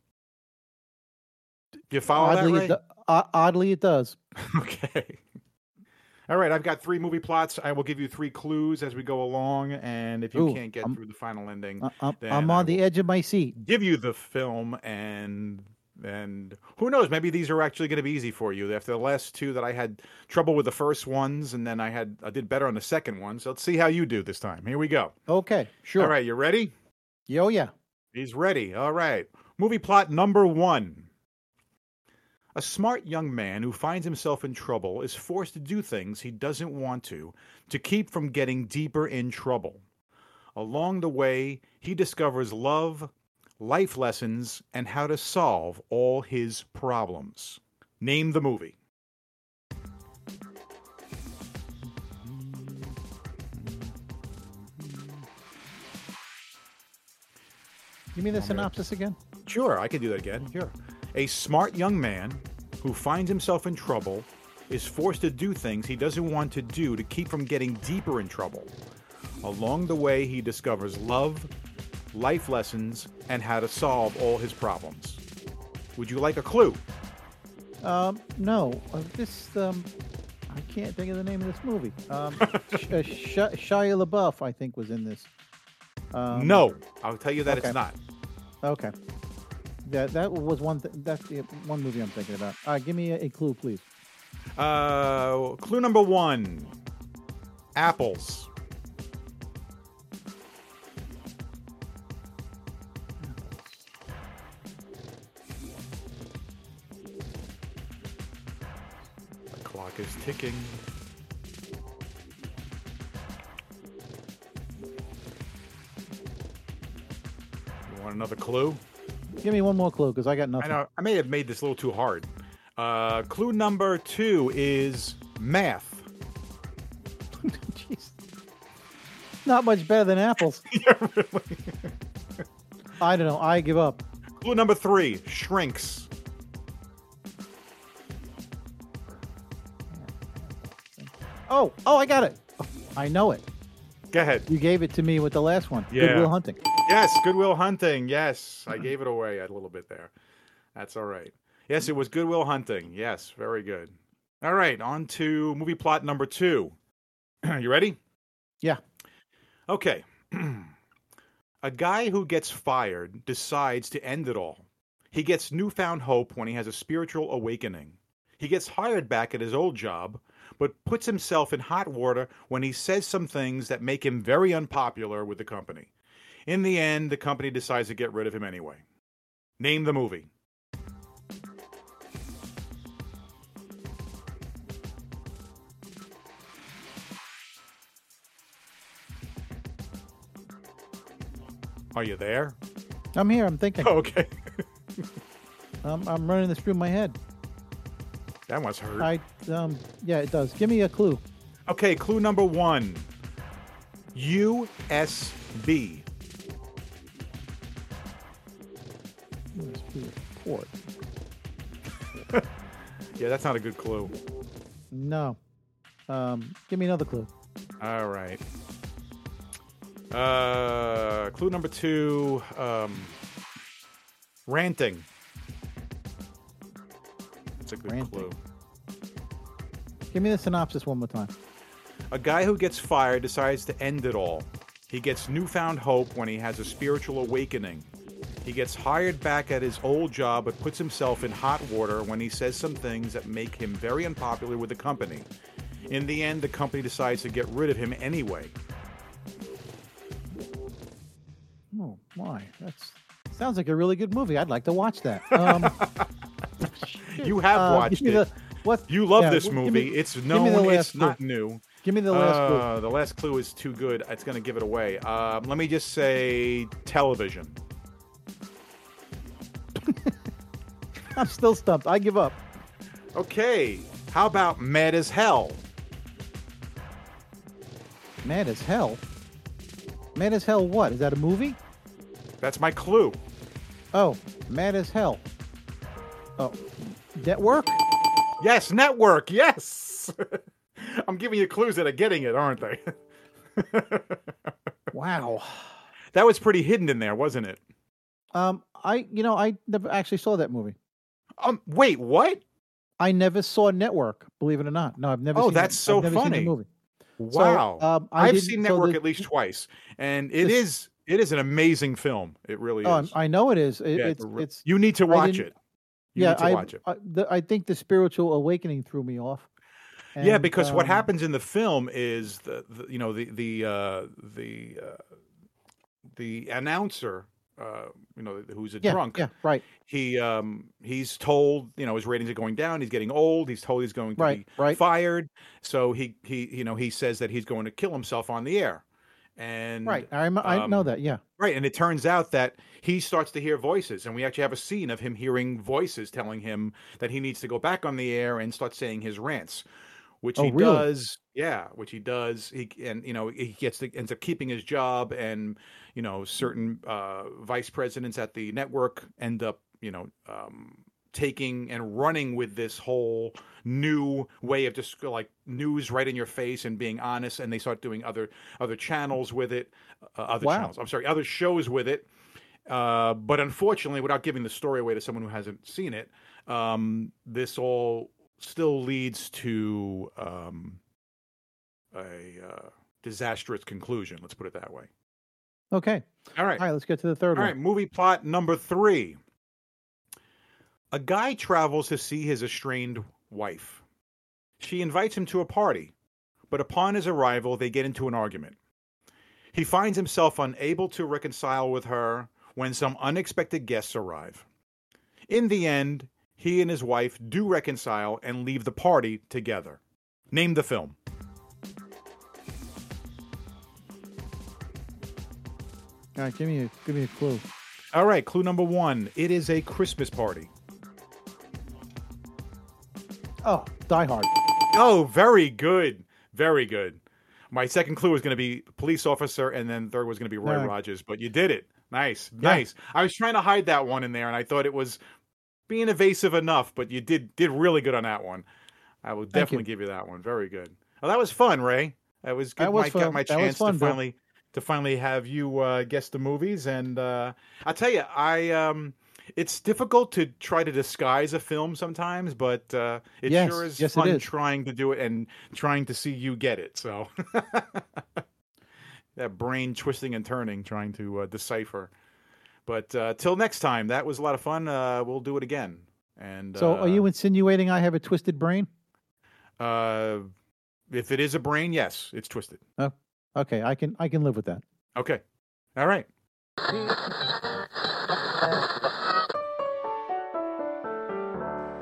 Do you follow oddly, that, it do- oddly, it does. Okay. All right, I've got three movie plots. I will give you three clues as we go along, and if you Ooh, can't get I'm- through the final ending, I'm, Then I'm on the edge of my seat. give you the film, and and who knows? Maybe these are actually going to be easy for you. After the last two that I had trouble with the first ones, and then I had I did better on the second one. So let's see how you do this time. Here we go. Okay, sure. All right, you ready? Yo, yeah. He's ready. All right. Movie plot number one. A smart young man who finds himself in trouble is forced to do things he doesn't want to to keep from getting deeper in trouble. Along the way, he discovers love, life lessons, and how to solve all his problems. Name the movie. Give me the Want me to- synopsis again. Sure, I can do that again. Sure. A smart young man who finds himself in trouble is forced to do things he doesn't want to do to keep from getting deeper in trouble. Along the way, he discovers love, life lessons, and how to solve all his problems. Would you like a clue? Um, no, uh, this um, I can't think of the name of this movie. Um, Sh- uh, Sh- Shia LaBeouf, I think, was in this. Um, no, I'll tell you that okay. it's not. Okay. That that was one. Th- that's the one movie I'm thinking about. Right, give me a, a clue, please. Uh, clue number one apples. The clock is ticking. Want another clue? Give me one more clue because I got I nothing. know I may have made this a little too hard. Uh, clue number two is math. Jeez. Not much better than apples. yeah, really. I don't know. I give up. Clue number three shrinks. Oh, oh, I got it. I know it. Go ahead. You gave it to me with the last one. Yeah. Good Will Hunting. Yes, Good Will Hunting. Yes, I hmm. gave it away a little bit there. That's all right. Yes, it was Good Will Hunting. Yes, very good. All right, on to movie plot number two. you ready? Yeah. Okay. a guy who gets fired decides to end it all. He gets newfound hope when he has a spiritual awakening. He gets hired back at his old job, but puts himself in hot water when he says some things that make him very unpopular with the company. In the end, the company decides to get rid of him anyway. Name the movie. Are you there? I'm here. I'm thinking. okay. um, I'm running this through my head. That one's hurt. I um yeah, it does. Give me a clue. Okay, clue number one. USB. Yeah, that's not a good clue. No. Um, give me another clue. All right. Uh, clue number two um, ranting. That's a good Ranting. clue. Give me the synopsis one more time. A guy who gets fired decides to end it all. He gets newfound hope when he has a spiritual awakening. He gets hired back at his old job but puts himself in hot water when he says some things that make him very unpopular with the company. In the end, the company decides to get rid of him anyway. Oh my, that's sounds like a really good movie. I'd like to watch that. Um, You have uh, watched it. the- what? You love yeah, this movie. Me, it's known. It's clue. not new. give me the last clue. Uh, the last clue is too good. It's going to give it away. Um, let me just say television. I'm still stumped. I give up. Okay. How about Mad as Hell? Mad as hell. Mad as hell. What is that? A movie? That's my clue. Oh, mad as hell. Oh, network. Yes, network. Yes. I'm giving you clues that are getting it, aren't they? Wow. that was pretty hidden in there, wasn't it? Um, I you know I never actually saw that movie. Um, wait, what? I never saw Network. Believe it or not. No, I've never. Oh, seen that's it. so funny. movie. Wow. So, um, I I've didn't- seen so Network the- at least twice, and it this- is it is an amazing film. It really Oh, is. I know it is. It, Yeah, it's it's you need to watch it. You yeah. need to I, watch it. I, the, I think the spiritual awakening threw me off. yeah, And, because what um, happens in the film is the, the you know the the uh, the uh, the announcer, uh, you know, who's a Yeah, drunk. yeah, right, He um he's told you know his ratings are going down. He's getting old. He's told he's going to Right, be right. fired. So he he you know he says that he's going to kill himself on the air. And right. I, I know um, that. Yeah. Right, and it turns out that he starts to hear voices, and we actually have a scene of him hearing voices telling him that he needs to go back on the air and start saying his rants, which Oh, he really? does. Yeah, which he does. He and you know he gets to, ends up keeping his job, and you know certain uh, vice presidents at the network end up you know um, taking and running with this whole new way of just like news right in your face and being honest and they start doing other other channels with it uh, other Wow. channels i'm sorry other shows with it uh, but unfortunately without giving the story away to someone who hasn't seen it um, this all still leads to um, a uh, disastrous conclusion let's put it that way Okay. all right All right. Let's get to the third all one. right, movie plot number three. A guy travels to see his estranged wife. She invites him to a party, but upon his arrival, they get into an argument. He finds himself unable to reconcile with her when some unexpected guests arrive. In the end, he and his wife do reconcile and leave the party together. Name the film. All right. Give me a give me a clue. All right, clue number one. It is a Christmas party. Oh, Die Hard. Oh, very good. Very good. My second clue was going to be police officer, and then third was going to be Roy. Rogers, but you did it. Nice. Yeah. Nice. I was trying to hide that one in there, and I thought it was being evasive enough, but you did did really good on that one. I will definitely you. give you that one. Very good. Well, that was fun, Ray. That was good. That was Mike got fun. my That chance fun, to Bill. finally to finally have you uh, guess the movies, and uh, I'll tell you, I um, it's difficult to try to disguise a film sometimes, but uh, it Yes, sure is yes, fun is. trying to do it and trying to see you get it. So that brain twisting and turning, trying to uh, decipher. But uh, till next time, that was a lot of fun. Uh, we'll do it again. And So, uh, are you insinuating I have a twisted brain? Uh, if it is a brain, yes, it's twisted. Oh, okay, I can I can live with that. Okay. All right.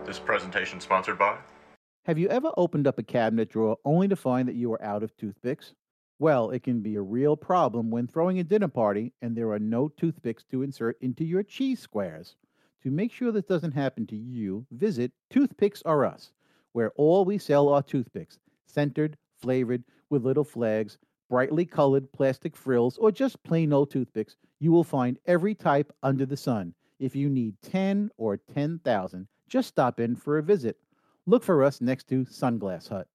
This presentation sponsored by Have you ever opened up a cabinet drawer only to find that you are out of toothpicks? Well, it can be a real problem when throwing a dinner party and there are no toothpicks to insert into your cheese squares. To make sure this doesn't happen to you, visit Toothpicks R Us, where all we sell are toothpicks, centered, flavored, with little flags, brightly colored plastic frills, or just plain old toothpicks. You will find every type under the sun. If you need 10 or 10,000, just stop in for a visit. Look for us next to Sunglass Hut.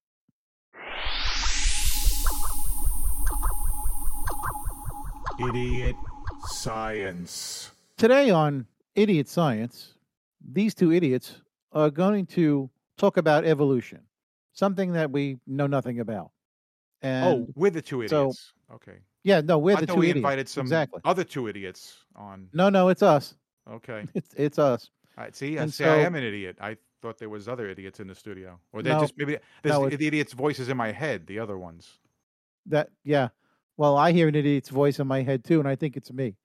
Idiot science. Today on Idiot Science, these two idiots are going to talk about evolution, something that we know nothing about. And oh, we're the two so- idiots. okay. yeah, no, we're I the thought two we idiots. invited some exactly. other two idiots on. No, no, it's us. Okay. It's it's us. Right. See, I And see. I am an idiot. I thought there was other idiots in the studio, or they No. just maybe there's No, the idiots' voices in my head. The other ones. That yeah. Well, I hear an idiot's voice in my head too, and I think it's me.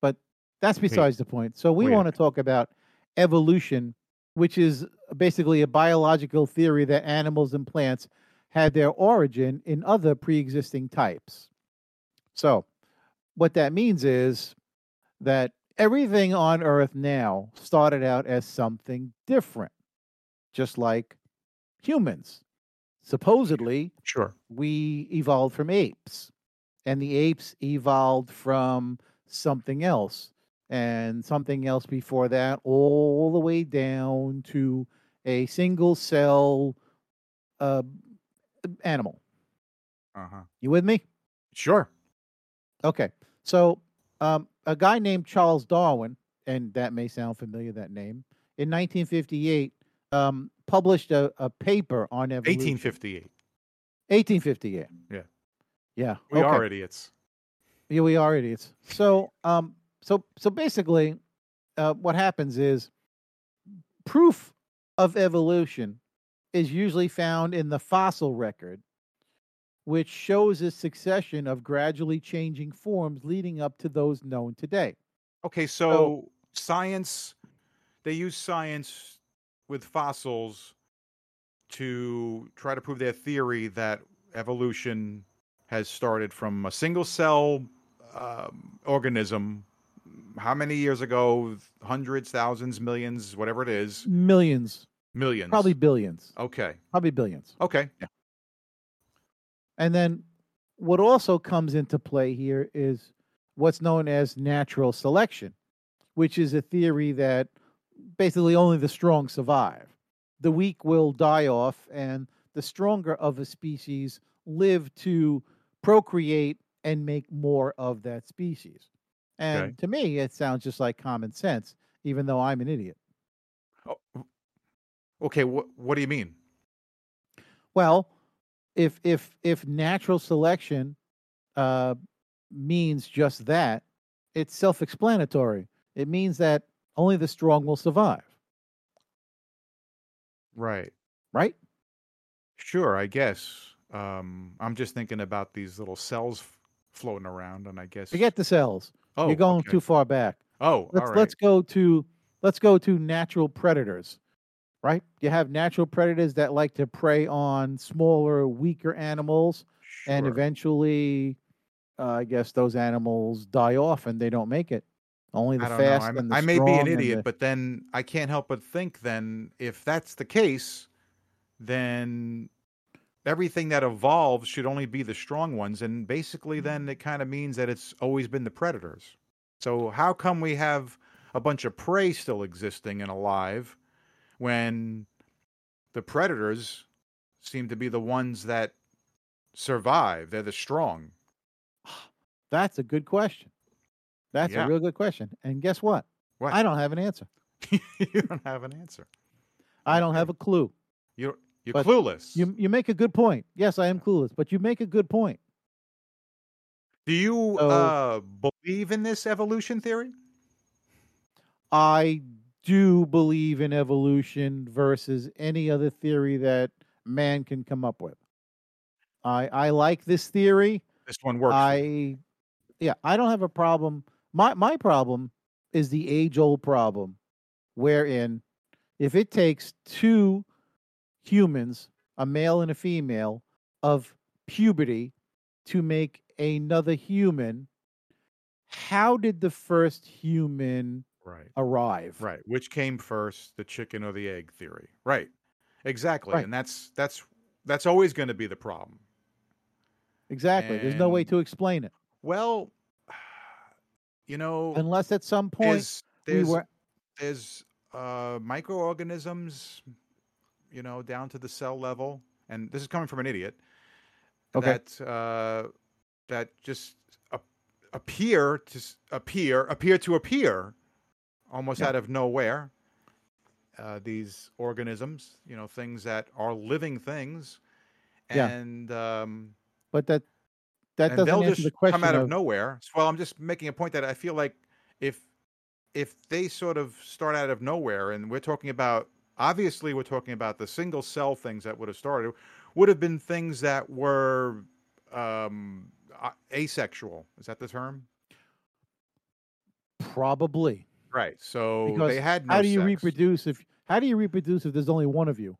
But that's besides the point. So we want to talk about evolution, which is basically a biological theory that animals and plants had their origin in other pre-existing types. So, what that means is that everything on Earth now started out as something different, just like humans. Supposedly, Sure. we evolved from apes and the apes evolved from something else and something else before that all the way down to a single cell uh, animal Uh huh. you with me Sure. okay so um, a guy named charles darwin and that may sound familiar that name in 1958 um, published a, a paper on evolution 1858. 1858 Yeah. Yeah We okay. are idiots. Yeah, we are idiots. So, um, so, so basically, uh, what happens is proof of evolution is usually found in the fossil record, which shows a succession of gradually changing forms leading up to those known today. Okay, so science, they use science with fossils to try to prove their theory that evolution has started from a single cell um, organism. How many years ago? Hundreds, thousands, millions, whatever it is. Millions, Millions. probably billions, Okay. probably billions. Okay. Yeah. And then what also comes into play here is what's known as natural selection, which is a theory that basically only the strong survive. The weak will die off, and the stronger of a species live to procreate and make more of that species. And Okay. to me, it sounds just like common sense, even though I'm an idiot. Oh, okay. What What do you mean? Well, if if if natural selection uh, means just that, it's self-explanatory. It means that only the strong will survive, Right. right? Sure. I guess. Um, I'm just thinking about these little cells f- floating around, and I guess. Forget the cells. Oh, You're going okay. too far back. Oh, Let's all right. let's go to let's go to natural predators. Right? You have natural predators that like to prey on smaller, weaker animals, and eventually, uh, I guess those animals die off and they don't make it. Only the fast and the I may be an idiot, the- but then I can't help but think then if that's the case, then everything that evolves should only be the strong ones, and basically mm-hmm. then it kind of means that it's always been the predators. So how come we have a bunch of prey still existing and alive when the predators seem to be the ones that survive? They're the strong. That's a good question. That's Yeah. a real good question. And guess what? What? I don't have an answer. you don't have an answer. I don't have a clue. You're you're But clueless. You you make a good point. Yes, I am clueless, but you make a good point. Do you So- uh, believe in this evolution theory? I do believe in evolution versus any other theory that man can come up with. I I like this theory. This one works. I yeah, I don't have a problem. My my problem is the age old problem wherein if it takes two humans, a male and a female, of puberty to make another human, how did the first human Right. arrive? Right. Which came first, the chicken or the egg theory? Right. Exactly. Right. And that's that's that's always going to be the problem. Exactly. There's no way to explain it Well, you know, unless at some point there's there's we were. there's uh, microorganisms, you know, down to the cell level, and this is coming from an idiot. Okay. That uh, that just appear to appear appear to appear almost Yeah. out of nowhere. Uh, these organisms, you know, things that are living things, Yeah. and um, But that that doesn't they'll answer just the question come out of, of nowhere. So, Well, I'm just making a point that I feel like if if they sort of start out of nowhere, and we're talking about obviously we're talking about the single cell things that would have started, would have been things that were um, asexual. Is that the term? probably Right. So because they had no how do you sex, reproduce if how do you reproduce if there's only one of you?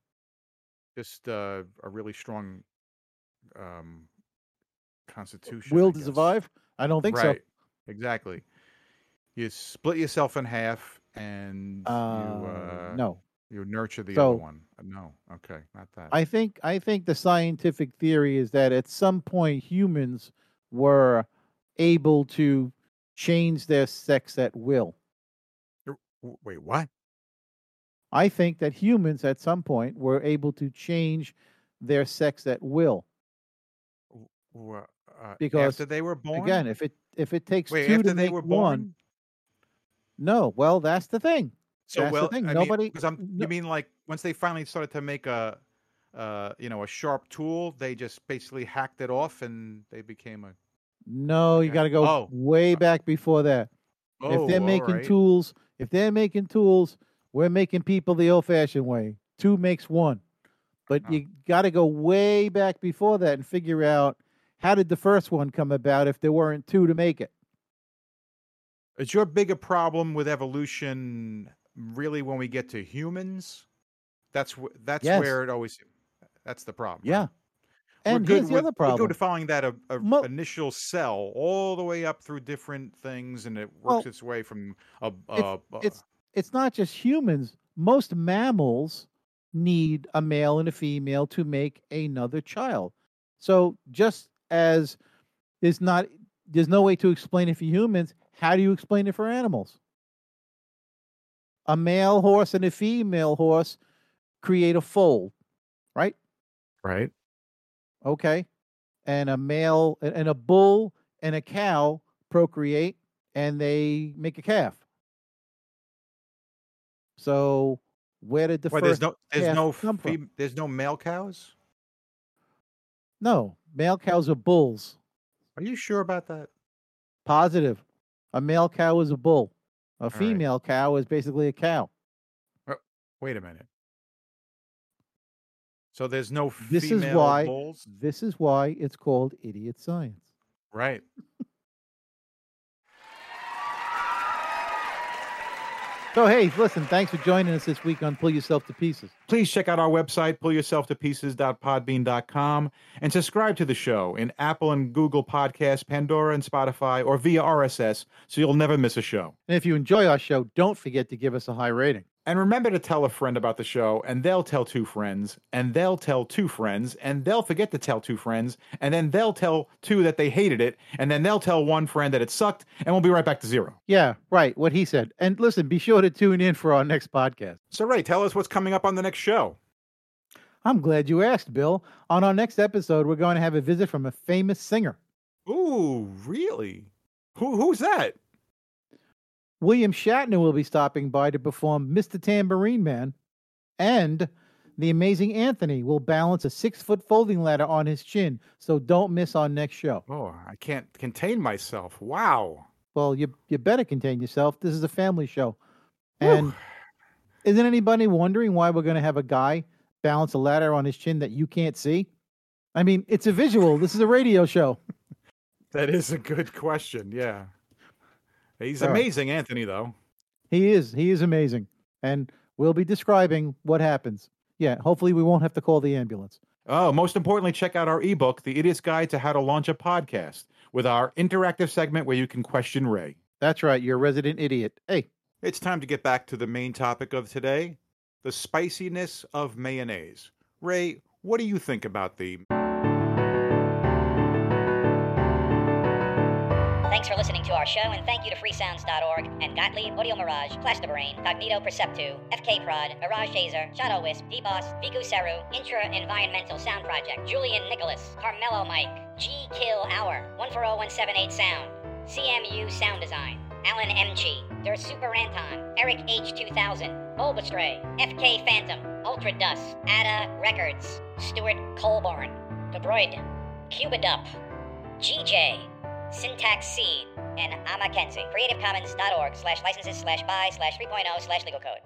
Just uh, a really strong um, constitution. Will to survive? I don't think right. Exactly. You split yourself in half, and so. you Uh, uh, no. You nurture the So- other one. Uh, No, okay, not that. I think I think the scientific theory is that at some point humans were able to change their sex at will. Wait, what? I think that humans at some point were able to change their sex at will. Wha- Uh, Because, after they were born, Again, if it if it takes wait, two to they make were one, born. no. Well, that's the thing. So that's the well, thing, I nobody- Because I'm. no- You mean like once they finally started to make a, uh, you know, a sharp tool, they just basically hacked it off and they became a. No, you got to go Oh. way back before that. Oh, if they're making right. tools, if they're making tools, we're making people the old-fashioned way. Two makes one. But Oh. you got to go way back before that and figure out how did the first one come about if there weren't two to make it. Is your bigger problem with evolution really when we get to humans? That's wh- that's Yes. where it always. That's the problem. Yeah. right? We're And good here's the with, other We're problem. good at following that a, a Mo- initial cell all the way up through different things, and it Well, works its way from a. a, a it's it's not just humans. Most mammals need a male and a female to make another child. So just as there's not there's no way to explain it for humans, how do you explain it for animals? A male horse and a female horse create a foal, right? right. Okay. And a male and a bull and a cow procreate and they make a calf. So where did the Well, first there's no there's no fem- there's no male cows. No, male cows are bulls. Are you sure about that? Positive. A male cow is a bull. A right. female cow is basically a cow. Oh, wait a minute. So there's no This is why- bulls, This is why it's called idiot science. right? So hey, listen, thanks for joining us this week on Pull Yourself to Pieces. Please check out our website, pullyourselftopieces.podbean.com, and subscribe to the show in Apple and Google Podcasts, Pandora and Spotify, or via RSS so you'll never miss a show. And if you enjoy our show, don't forget to give us a high rating. And remember to tell a friend about the show, and they'll tell two friends, and they'll tell two friends, and they'll forget to tell two friends, and then they'll tell two that they hated it, and then they'll tell one friend that it sucked, and we'll be right back to zero. Yeah, right. What he said. And listen, be sure to tune in for our next podcast. So, Ray, tell us what's coming up on the next show. I'm glad you asked, Bill. On our next episode, we're going to have a visit from a famous singer. Ooh, really? Who who's that? William Shatner will be stopping by to perform Mr. Tambourine Man, and the amazing Anthony will balance a six foot folding ladder on his chin. So don't miss our next show. Oh, I can't contain myself. Wow. Well, you you better contain yourself. This is a family show, Whew. and isn't anybody wondering why we're going to have a guy balance a ladder on his chin that you can't see? I mean, it's a visual. This is a radio show. That is a good question. Yeah. He's All right. amazing, Anthony, though. He is. He is amazing. And we'll be describing what happens. Yeah, hopefully we won't have to call the ambulance. Oh, most importantly, check out our ebook, The Idiot's Guide to How to Launch a Podcast, with our interactive segment where you can question Ray. That's right, you're a resident idiot. Hey, It's time to get back to the main topic of today the spiciness of mayonnaise. Ray, what do you think about the. Thanks for listening to our show, and thank you to freesounds.org and Gottlieb, Audio Mirage, Plastibrain, Cognito Perceptu, FK Prod, Mirage Taser, Shadow Wisp, D-Boss, Seru, Intra Environmental Sound Project, Julian Nicholas, Carmelo Mike, G Kill Hour, 140178 Sound, CMU Sound Design, Alan Mchi, Der Super Anton, Eric H2000, Bulbastray, FK Phantom, Ultra Dust, Ada Records, Stuart Colborn, Debroid, Cubidup, GJ, Syntax C, and Ama Kenzie. CreativeCommons.org slash licenses slash by slash 3.0 slash legal code.